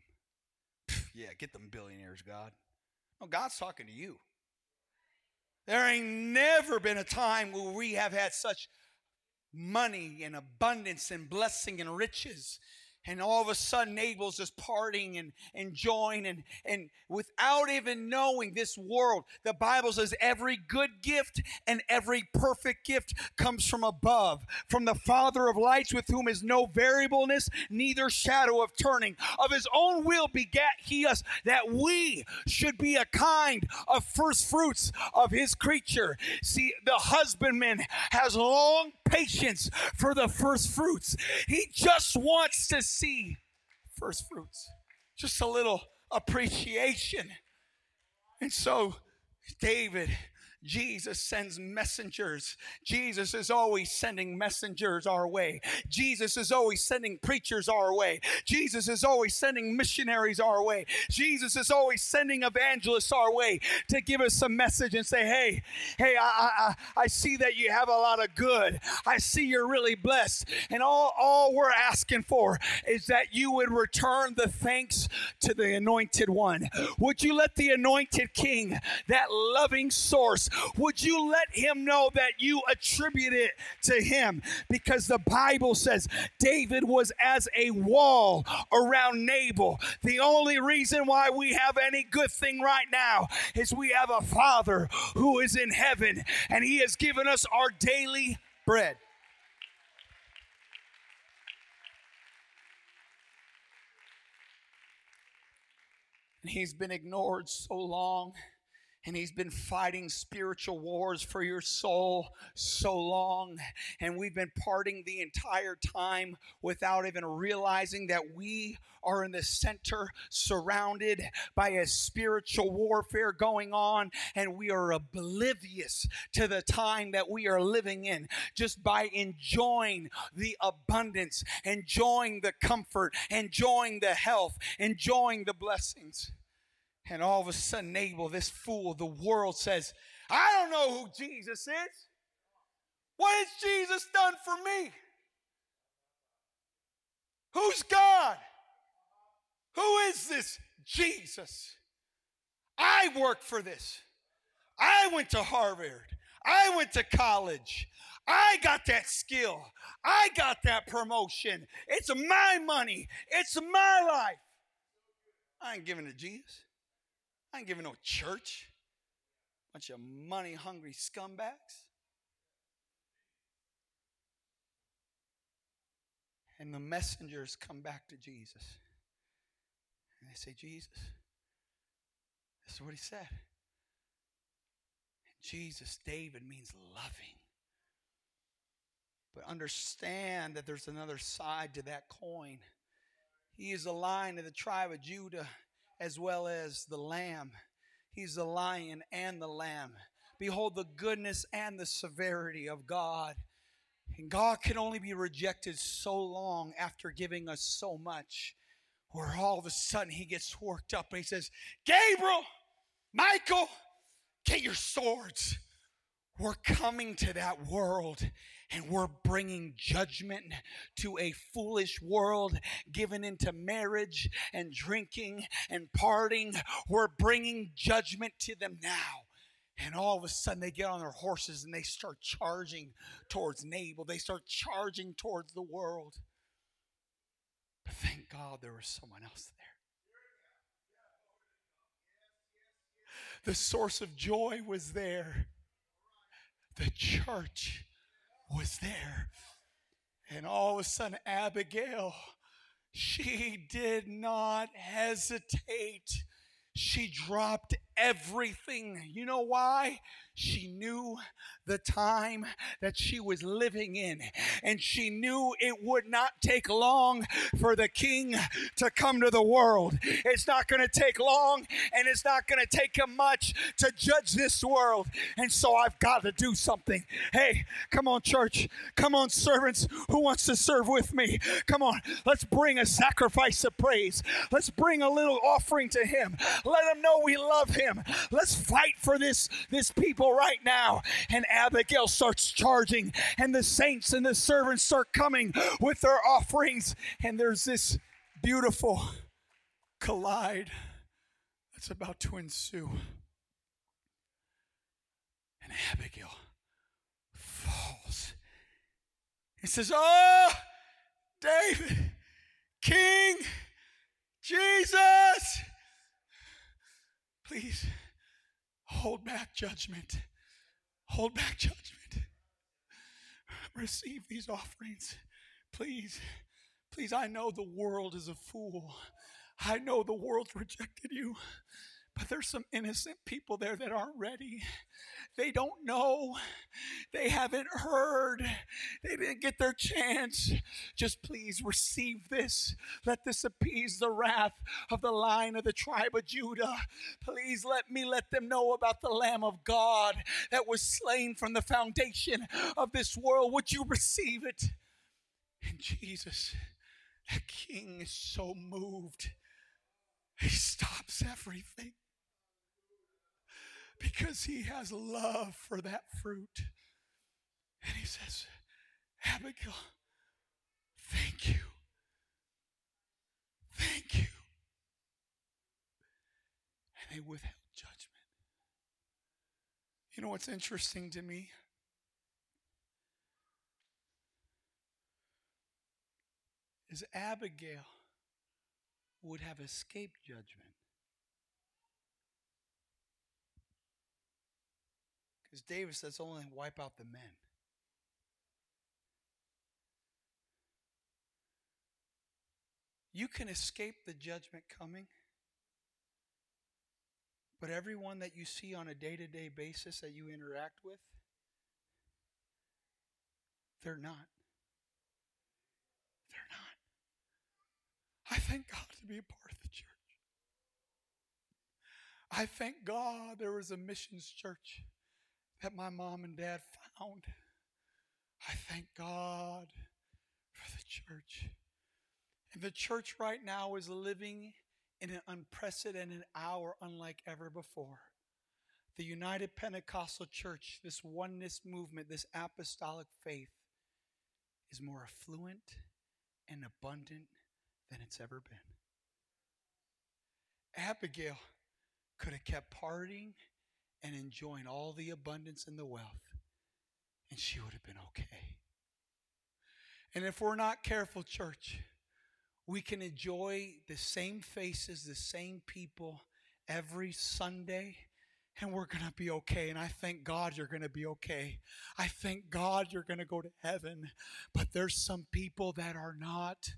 yeah, get them billionaires, God. No, God's talking to you. There ain't never been a time where we have had such money and abundance and blessing and riches and all of a sudden Nabal's just partying and enjoying and, and without even knowing this world, the Bible says every good gift and every perfect gift comes from above, from the Father of lights, with whom is no variableness, neither shadow of turning. Of his own will begat he us, that we should be a kind of first fruits of his creature. See, the husbandman has long patience for the first fruits. He just wants to see first fruits, just a little appreciation. And so, David Jesus sends messengers. Jesus is always sending messengers our way. Jesus is always sending preachers our way. Jesus is always sending missionaries our way. Jesus is always sending evangelists our way to give us a message and say, hey, hey, I, I, I see that you have a lot of good. I see you're really blessed. And all, all we're asking for is that you would return the thanks to the anointed one. Would you let the anointed king, that loving source, would you let him know that you attribute it to him? Because the Bible says David was as a wall around Nabal. The only reason why we have any good thing right now is we have a Father who is in heaven and he has given us our daily bread. And he's been ignored so long and he's been fighting spiritual wars for your soul so long. And we've been parting the entire time without even realizing that we are in the center, surrounded by a spiritual warfare going on, and we are oblivious to the time that we are living in just by enjoying the abundance, enjoying the comfort, enjoying the health, enjoying the blessings. And all of a sudden, Nabal, this fool of the world, says, I don't know who Jesus is. What has Jesus done for me? Who's God? Who is this Jesus? I work for this. I went to Harvard. I went to college. I got that skill. I got that promotion. It's my money. It's my life. I ain't giving to Jesus. I ain't giving no church. Bunch of money hungry scumbags. And the messengers come back to Jesus. And they say, Jesus, this is what he said. And Jesus, David means loving. But understand that there's another side to that coin. He is a lion of the tribe of Judah as well as the lamb. He's the lion and the lamb. Behold the goodness and the severity of God. And God can only be rejected so long after giving us so much, where all of a sudden he gets worked up and he says, Gabriel, Michael, get your swords. We're coming to that world and we're bringing judgment to a foolish world given into marriage and drinking and partying. We're bringing judgment to them now. And all of a sudden, they get on their horses and they start charging towards Nabal. They start charging towards the world. But thank God there was someone else there. The source of joy was there. The church was there. And all of a sudden, Abigail, she did not hesitate. She dropped everything. You know why? She knew the time that she was living in, and she knew it would not take long for the king to come to the world. It's not going to take long, and it's not going to take him much to judge this world. And so I've got to do something. Hey, come on, church. Come on, servants. Who wants to serve with me? Come on, let's bring a sacrifice of praise. Let's bring a little offering to him. Let him know we love him. Let's fight for this, this people right now. And Abigail starts charging, and the saints and the servants start coming with their offerings. And there's this beautiful collide that's about to ensue. And Abigail falls. He says, Oh, David, King, Jesus, please hold back judgment. Hold back judgment. Receive these offerings. Please, please. I know the world is a fool. I know the world's rejected you. But there's some innocent people there that aren't ready. They don't know. They haven't heard. They didn't get their chance. Just please receive this. Let this appease the wrath of the lion of the tribe of Judah. Please let me let them know about the Lamb of God that was slain from the foundation of this world. Would you receive it? And Jesus, the King, is so moved. He stops everything because he has love for that fruit. And he says, Abigail, thank you. Thank you. And they withheld judgment. You know what's interesting to me? Is Abigail would have escaped judgment Because David says only wipe out the men. You can escape the judgment coming, but everyone that you see on a day to day basis that you interact with, they're not. They're not. I thank God to be a part of the church. I thank God there was a missions church that my mom and dad found. I thank God for the church. And the church right now is living in an unprecedented hour unlike ever before. The United Pentecostal Church, this oneness movement, this apostolic faith, is more affluent and abundant than it's ever been. Abigail could have kept partying and enjoying all the abundance and the wealth, and she would have been okay. And if we're not careful, church, we can enjoy the same faces, the same people every Sunday and we're going to be okay. And I thank God you're going to be okay. I thank God you're going to go to heaven. But there's some people that are not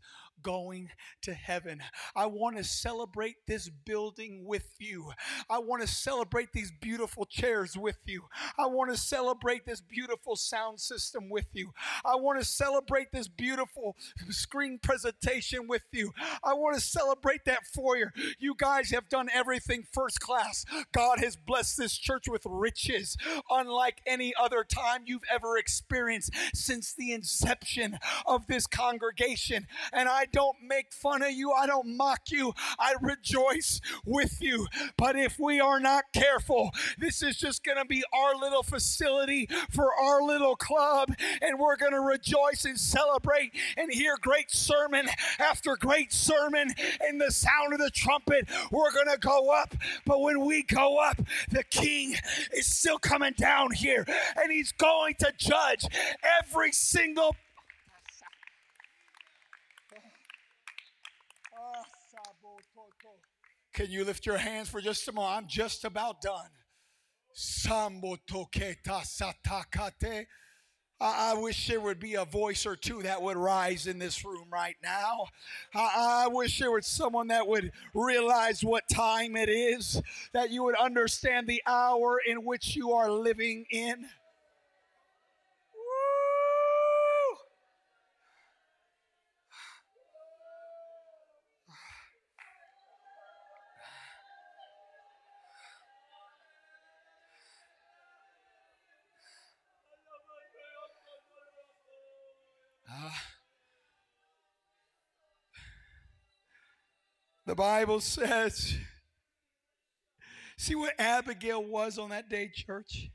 going to heaven. I want to celebrate this building with you. I want to celebrate these beautiful chairs with you. I want to celebrate this beautiful sound system with you. I want to celebrate this beautiful screen presentation with you. I want to celebrate that for you. You guys have done everything first class. God has blessed this church with riches unlike any other time you've ever experienced since the inception of this congregation. And I don't make fun of you, I don't mock you, I rejoice with you. But if we are not careful, this is just going to be our little facility for our little club, and we're going to rejoice and celebrate and hear great sermon after great sermon and the sound of the trumpet. We're going to go up, but when we go up, the king is still coming down here, and he's going to judge every single Can you lift your hands for just a moment? I'm just about done. I, wish there would be a voice or two that would rise in this room right now. I, I wish there was someone that would realize what time it is, that you would understand the hour in which you are living in. Bible says, see what Abigail was on that day, church?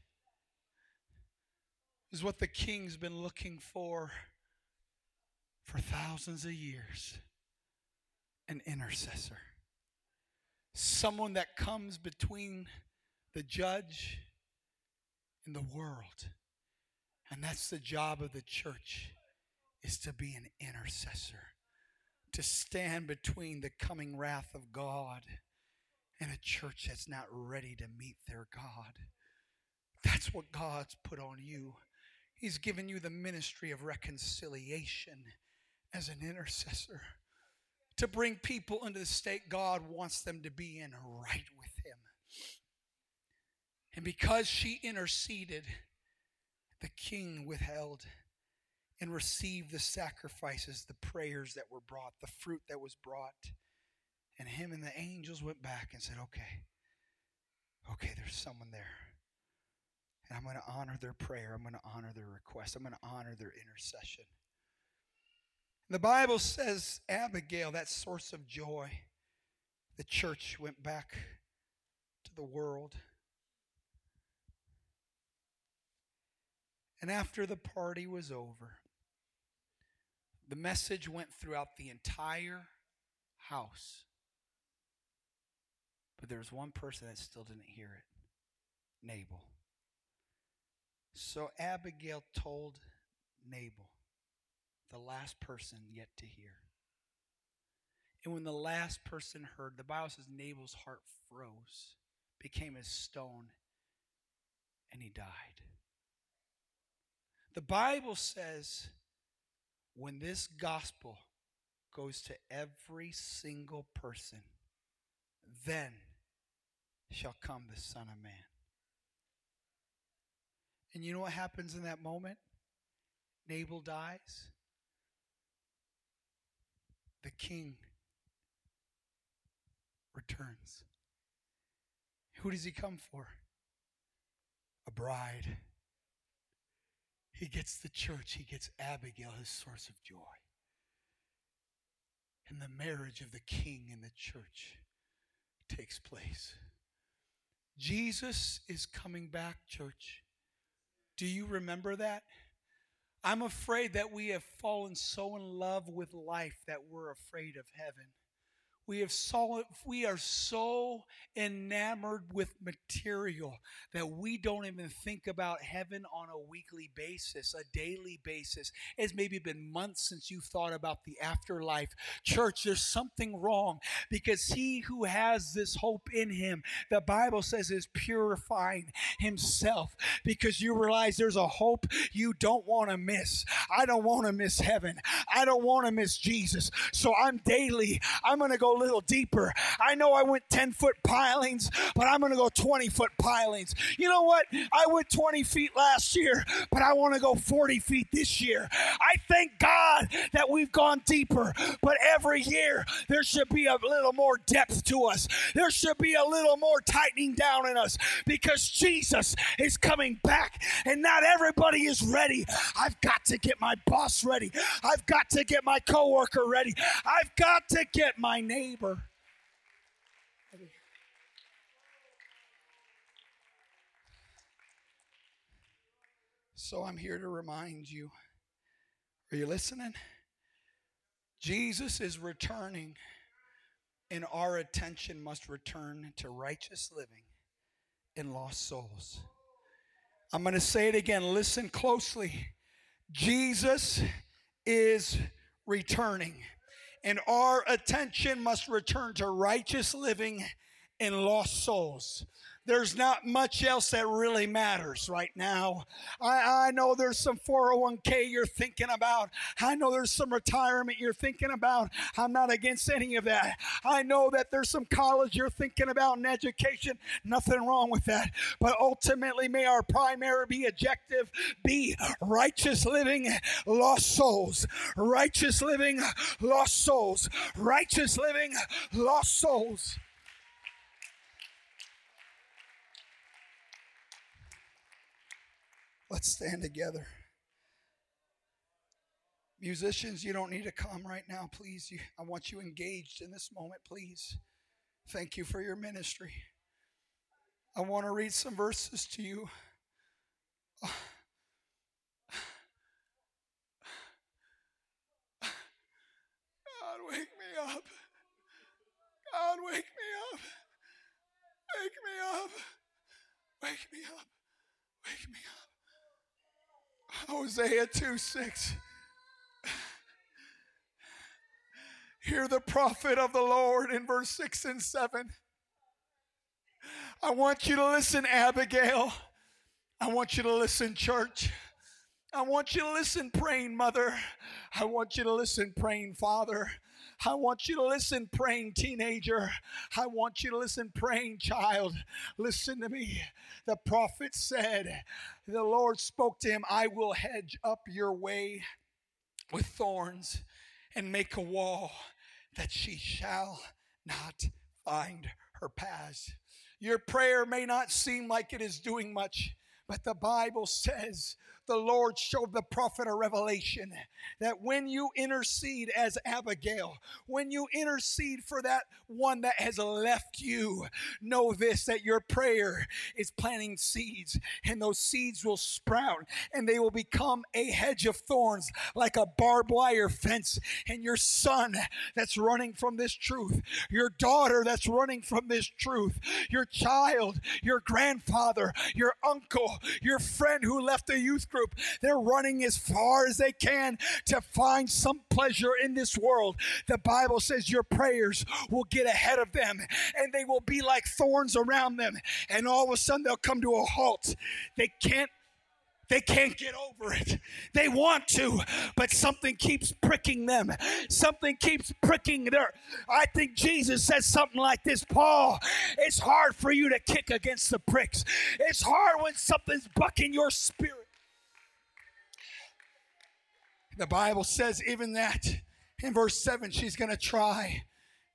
Is what the king's been looking for for thousands of years an intercessor. Someone that comes between the judge and the world. And that's the job of the church is to be an intercessor, to stand between the coming wrath of God and a church that's not ready to meet their God. That's what God's put on you. He's given you the ministry of reconciliation as an intercessor to bring people into the state God wants them to be in right with Him. And because she interceded, the king withheld and received the sacrifices, the prayers that were brought, the fruit that was brought. And him and the angels went back and said, Okay, okay, there's someone there. And I'm going to honor their prayer. I'm going to honor their request. I'm going to honor their intercession. The Bible says Abigail, that source of joy, the church went back to the world. And after the party was over, the message went throughout the entire house. But there was one person that still didn't hear it Nabal. So Abigail told Nabal, the last person yet to hear. And when the last person heard, the Bible says Nabal's heart froze, became as stone, and he died. The Bible says when this gospel goes to every single person, then shall come the Son of Man. And you know what happens in that moment? Nabal dies. The king returns. Who does he come for? A bride. He gets the church, he gets Abigail, his source of joy. And the marriage of the king and the church takes place. Jesus is coming back, church. Do you remember that? I'm afraid that we have fallen so in love with life that we're afraid of heaven. We have so, we are so enamored with material that we don't even think about heaven on a weekly basis, a daily basis. It's maybe been months since you've thought about the afterlife. Church, there's something wrong because he who has this hope in him, the Bible says, is purifying himself because you realize there's a hope you don't want to miss. I don't want to miss heaven. I don't want to miss Jesus. So I'm daily, I'm going to go little deeper. I know I went 10 foot pilings, but I'm going to go 20 foot pilings. You know what? I went 20 feet last year, but I want to go 40 feet this year. I thank God that we've gone deeper, but every year there should be a little more depth to us. There should be a little more tightening down in us because Jesus is coming back and not everybody is ready. I've got to get my boss ready. I've got to get my coworker ready. I've got to get my neighbor. So I'm here to remind you. Are you listening? Jesus is returning, and our attention must return to righteous living in lost souls. I'm going to say it again. Listen closely. Jesus is returning and our attention must return to righteous living and lost souls there's not much else that really matters right now. I, I know there's some 401k you're thinking about. I know there's some retirement you're thinking about. I'm not against any of that. I know that there's some college you're thinking about and education. Nothing wrong with that. But ultimately, may our primary be objective be righteous living, lost souls. Righteous living, lost souls. Righteous living, lost souls. Let's stand together. Musicians, you don't need to come right now, please. You, I want you engaged in this moment, please. Thank you for your ministry. I want to read some verses to you. God, wake me up. God, wake me up. Wake me up. Wake me up. Wake me up. Hosea 2 6. Hear the prophet of the Lord in verse 6 and 7. I want you to listen, Abigail. I want you to listen, church. I want you to listen, praying mother. I want you to listen, praying father. I want you to listen, praying teenager. I want you to listen, praying child. Listen to me. The prophet said, The Lord spoke to him, I will hedge up your way with thorns and make a wall that she shall not find her paths. Your prayer may not seem like it is doing much, but the Bible says the Lord showed the prophet a revelation that when you intercede as Abigail, when you intercede for that one that has left you, know this that your prayer is planting seeds, and those seeds will sprout and they will become a hedge of thorns like a barbed wire fence. And your son that's running from this truth, your daughter that's running from this truth, your child, your grandfather, your uncle, your friend who left the youth group group. They're running as far as they can to find some pleasure in this world. The Bible says your prayers will get ahead of them and they will be like thorns around them. And all of a sudden they'll come to a halt. They can't they can't get over it. They want to, but something keeps pricking them. Something keeps pricking their. I think Jesus says something like this Paul, it's hard for you to kick against the pricks. It's hard when something's bucking your spirit. The Bible says even that in verse 7, she's going to try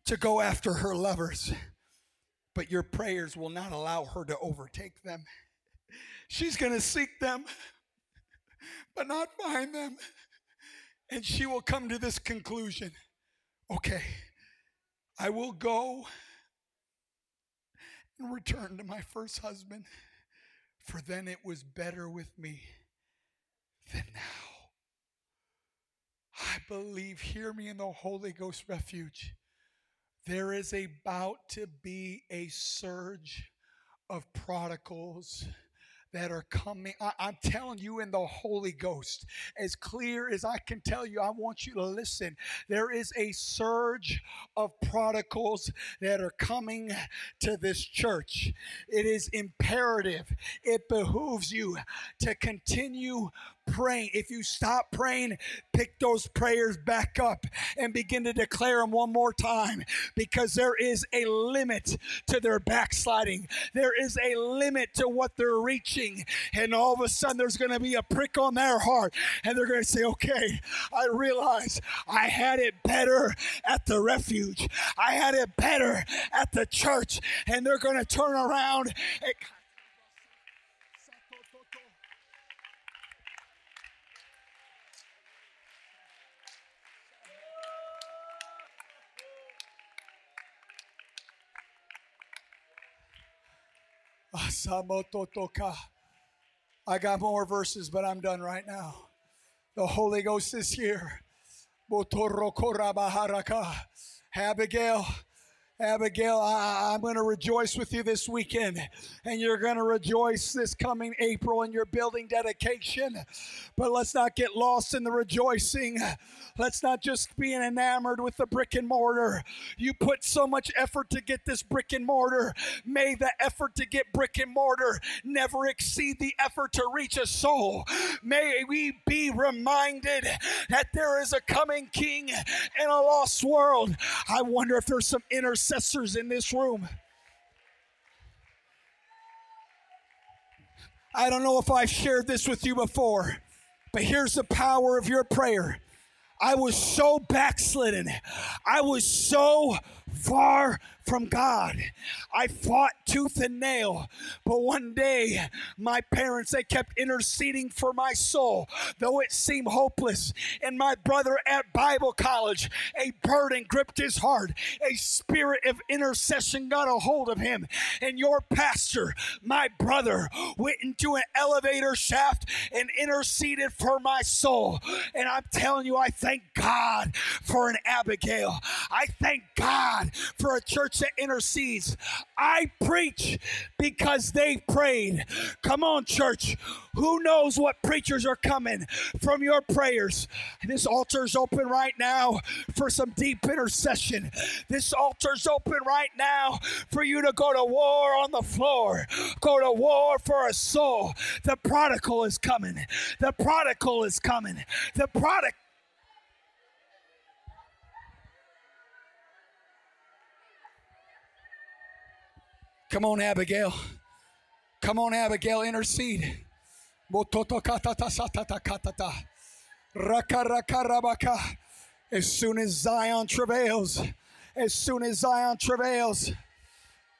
to go after her lovers, but your prayers will not allow her to overtake them. She's going to seek them, but not find them. And she will come to this conclusion okay, I will go and return to my first husband, for then it was better with me than now. I believe, hear me in the Holy Ghost refuge. There is about to be a surge of prodigals that are coming. I, am telling you in the Holy Ghost, as clear as I can tell you, I want you to listen. There is a surge of prodigals that are coming to this church. It is imperative, it behooves you to continue praying. If you stop praying, pick those prayers back up and begin to declare them one more time because there is a limit to their backsliding. There is a limit to what they're reaching. And all of a sudden, there's going to be a prick on their heart. And they're going to say, okay, I realize I had it better at the refuge, I had it better at the church. And they're going to turn around and I got more verses, but I'm done right now. The Holy Ghost is here. Abigail, Abigail, I, I'm going to rejoice with you this weekend, and you're going to rejoice this coming April in your building dedication. But let's not get lost in the rejoicing. Let's not just be enamored with the brick and mortar. You put so much effort to get this brick and mortar. May the effort to get brick and mortar never exceed the effort to reach a soul. May we be reminded that there is a coming king in a lost world. I wonder if there's some intercessors in this room. I don't know if I've shared this with you before, but here's the power of your prayer. I was so backslidden. I was so far from God. I fought tooth and nail, but one day my parents they kept interceding for my soul, though it seemed hopeless. And my brother at Bible college, a burden gripped his heart. A spirit of intercession got a hold of him. And your pastor, my brother, went into an elevator shaft and interceded for my soul. And I'm telling you, I thank God for an Abigail. I thank God for a church that intercedes. I preach because they prayed. Come on, church. Who knows what preachers are coming from your prayers? This altar's open right now for some deep intercession. This altar's open right now for you to go to war on the floor, go to war for a soul. The prodigal is coming. The prodigal is coming. The product Come on, Abigail. Come on, Abigail, intercede. As soon as Zion travails, as soon as Zion travails,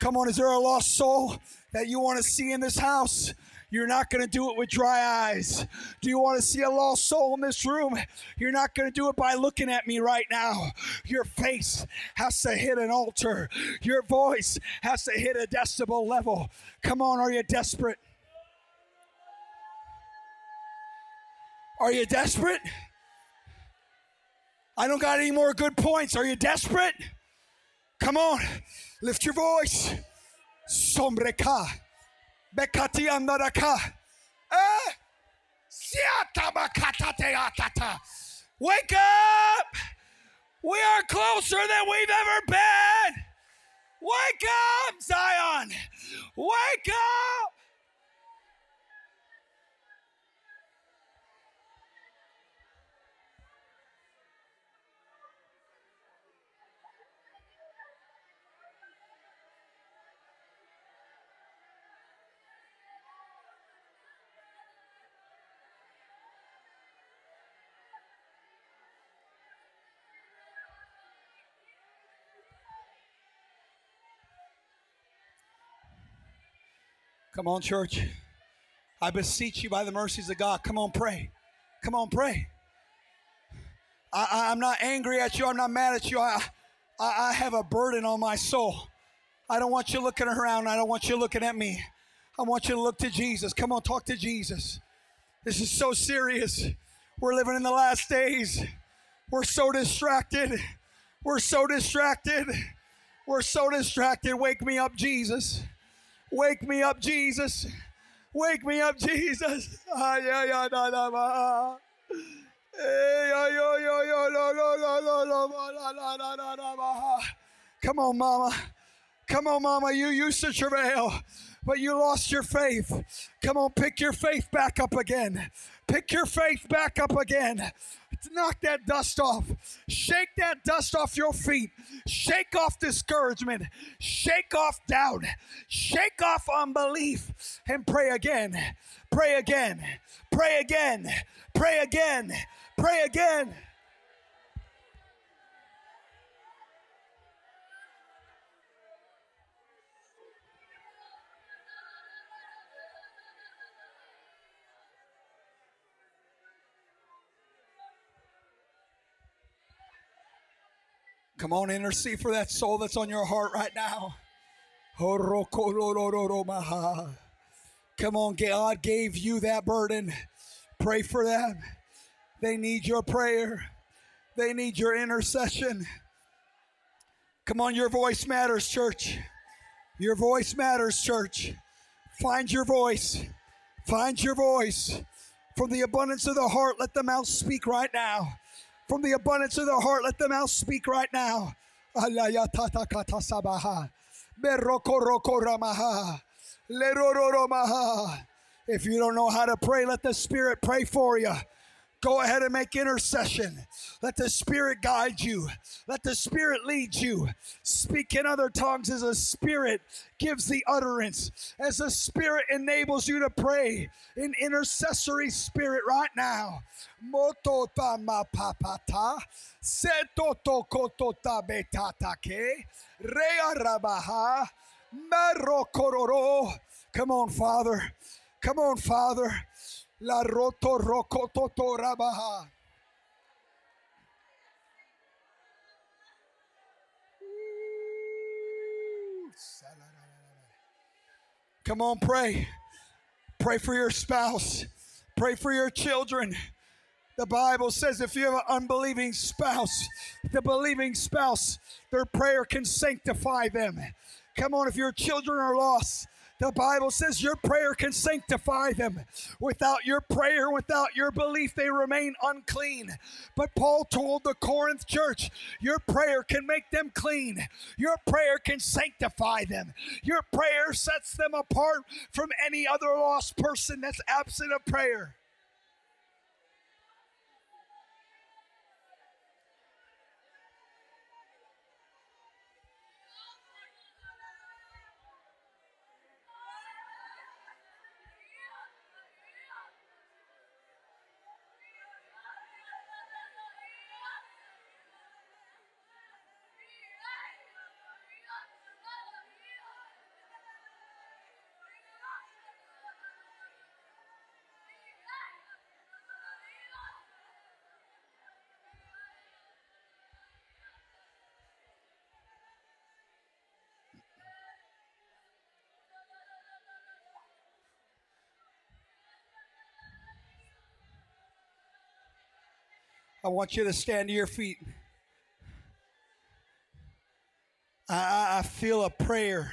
come on, is there a lost soul that you want to see in this house? You're not going to do it with dry eyes. Do you want to see a lost soul in this room? You're not going to do it by looking at me right now. Your face has to hit an altar, your voice has to hit a decibel level. Come on, are you desperate? Are you desperate? I don't got any more good points. Are you desperate? Come on, lift your voice. Sombreka. Bekati andaraka. Eh? Wake up! We are closer than we've ever been. Wake up, Zion! Wake up! Come on, church. I beseech you by the mercies of God. Come on, pray. Come on, pray. I, am not angry at you. I'm not mad at you. I, I, I have a burden on my soul. I don't want you looking around. I don't want you looking at me. I want you to look to Jesus. Come on, talk to Jesus. This is so serious. We're living in the last days. We're so distracted. We're so distracted. We're so distracted. Wake me up, Jesus. Wake me up, Jesus. Wake me up, Jesus. Come on, mama. Come on, mama. You used to travail, but you lost your faith. Come on, pick your faith back up again. Pick your faith back up again. Knock that dust off. Shake that dust off your feet. Shake off discouragement. Shake off doubt. Shake off unbelief and pray again. Pray again. Pray again. Pray again. Pray again. Come on, intercede for that soul that's on your heart right now. Come on, God gave you that burden. Pray for them. They need your prayer, they need your intercession. Come on, your voice matters, church. Your voice matters, church. Find your voice. Find your voice. From the abundance of the heart, let the mouth speak right now. From the abundance of the heart, let the mouth speak right now. If you don't know how to pray, let the Spirit pray for you. Go ahead and make intercession. Let the Spirit guide you. Let the Spirit lead you. Speak in other tongues as the Spirit gives the utterance, as the Spirit enables you to pray in intercessory spirit right now. Moto tama papata, setoto kotota betatake, rea. Come on, Father. Come on, Father. La roto rokototo rabaha. Come on, pray. Pray for your spouse. Pray for your children. The Bible says if you have an unbelieving spouse, the believing spouse, their prayer can sanctify them. Come on, if your children are lost, the Bible says your prayer can sanctify them. Without your prayer, without your belief, they remain unclean. But Paul told the Corinth church, your prayer can make them clean. Your prayer can sanctify them. Your prayer sets them apart from any other lost person that's absent of prayer. I want you to stand to your feet. I, I feel a prayer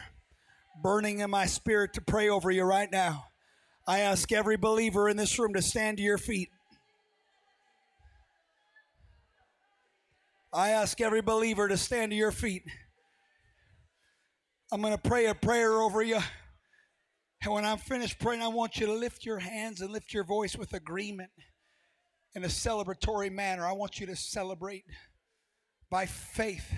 burning in my spirit to pray over you right now. I ask every believer in this room to stand to your feet. I ask every believer to stand to your feet. I'm going to pray a prayer over you. And when I'm finished praying, I want you to lift your hands and lift your voice with agreement in a celebratory manner. I want you to celebrate by faith.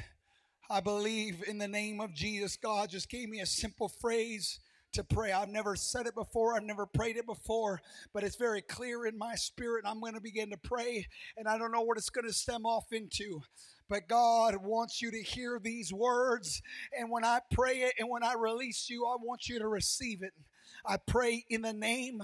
I believe in the name of Jesus. God just gave me a simple phrase to pray. I've never said it before, I've never prayed it before, but it's very clear in my spirit. I'm going to begin to pray, and I don't know what it's going to stem off into. But God wants you to hear these words. And when I pray it and when I release you, I want you to receive it. I pray in the name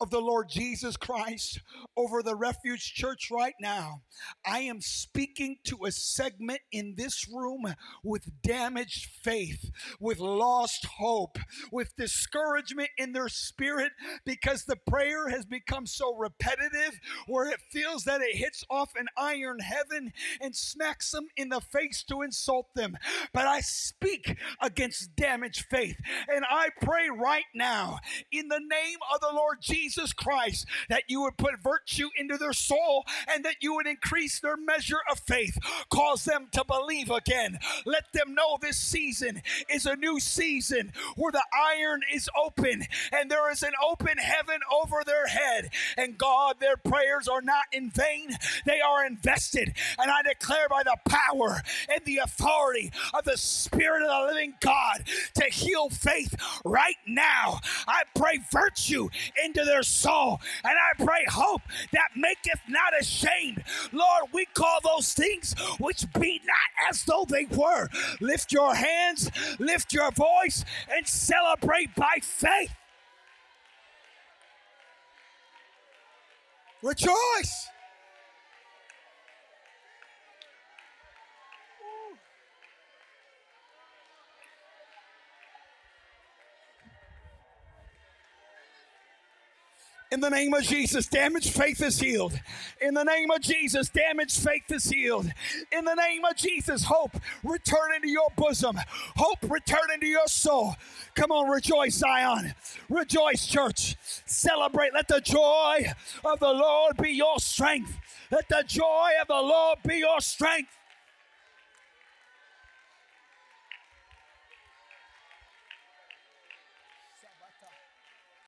of the Lord Jesus Christ over the Refuge Church right now. I am speaking to a segment in this room with damaged faith, with lost hope, with discouragement in their spirit because the prayer has become so repetitive where it feels that it hits off an iron heaven and smacks them in the face to insult them. But I speak against damaged faith and I pray right now in the name of the Lord Jesus Jesus Christ, that you would put virtue into their soul and that you would increase their measure of faith. Cause them to believe again. Let them know this season is a new season where the iron is open and there is an open heaven over their head. And God, their prayers are not in vain, they are invested. And I declare by the power and the authority of the Spirit of the living God to heal faith right now. I pray virtue into their soul. And I pray hope that maketh not ashamed. Lord, we call those things which be not as though they were. Lift your hands, lift your voice, and celebrate by faith. Rejoice. In the name of Jesus, damaged faith is healed. In the name of Jesus, damaged faith is healed. In the name of Jesus, hope return into your bosom. Hope return into your soul. Come on, rejoice, Zion. Rejoice, church. Celebrate. Let the joy of the Lord be your strength. Let the joy of the Lord be your strength.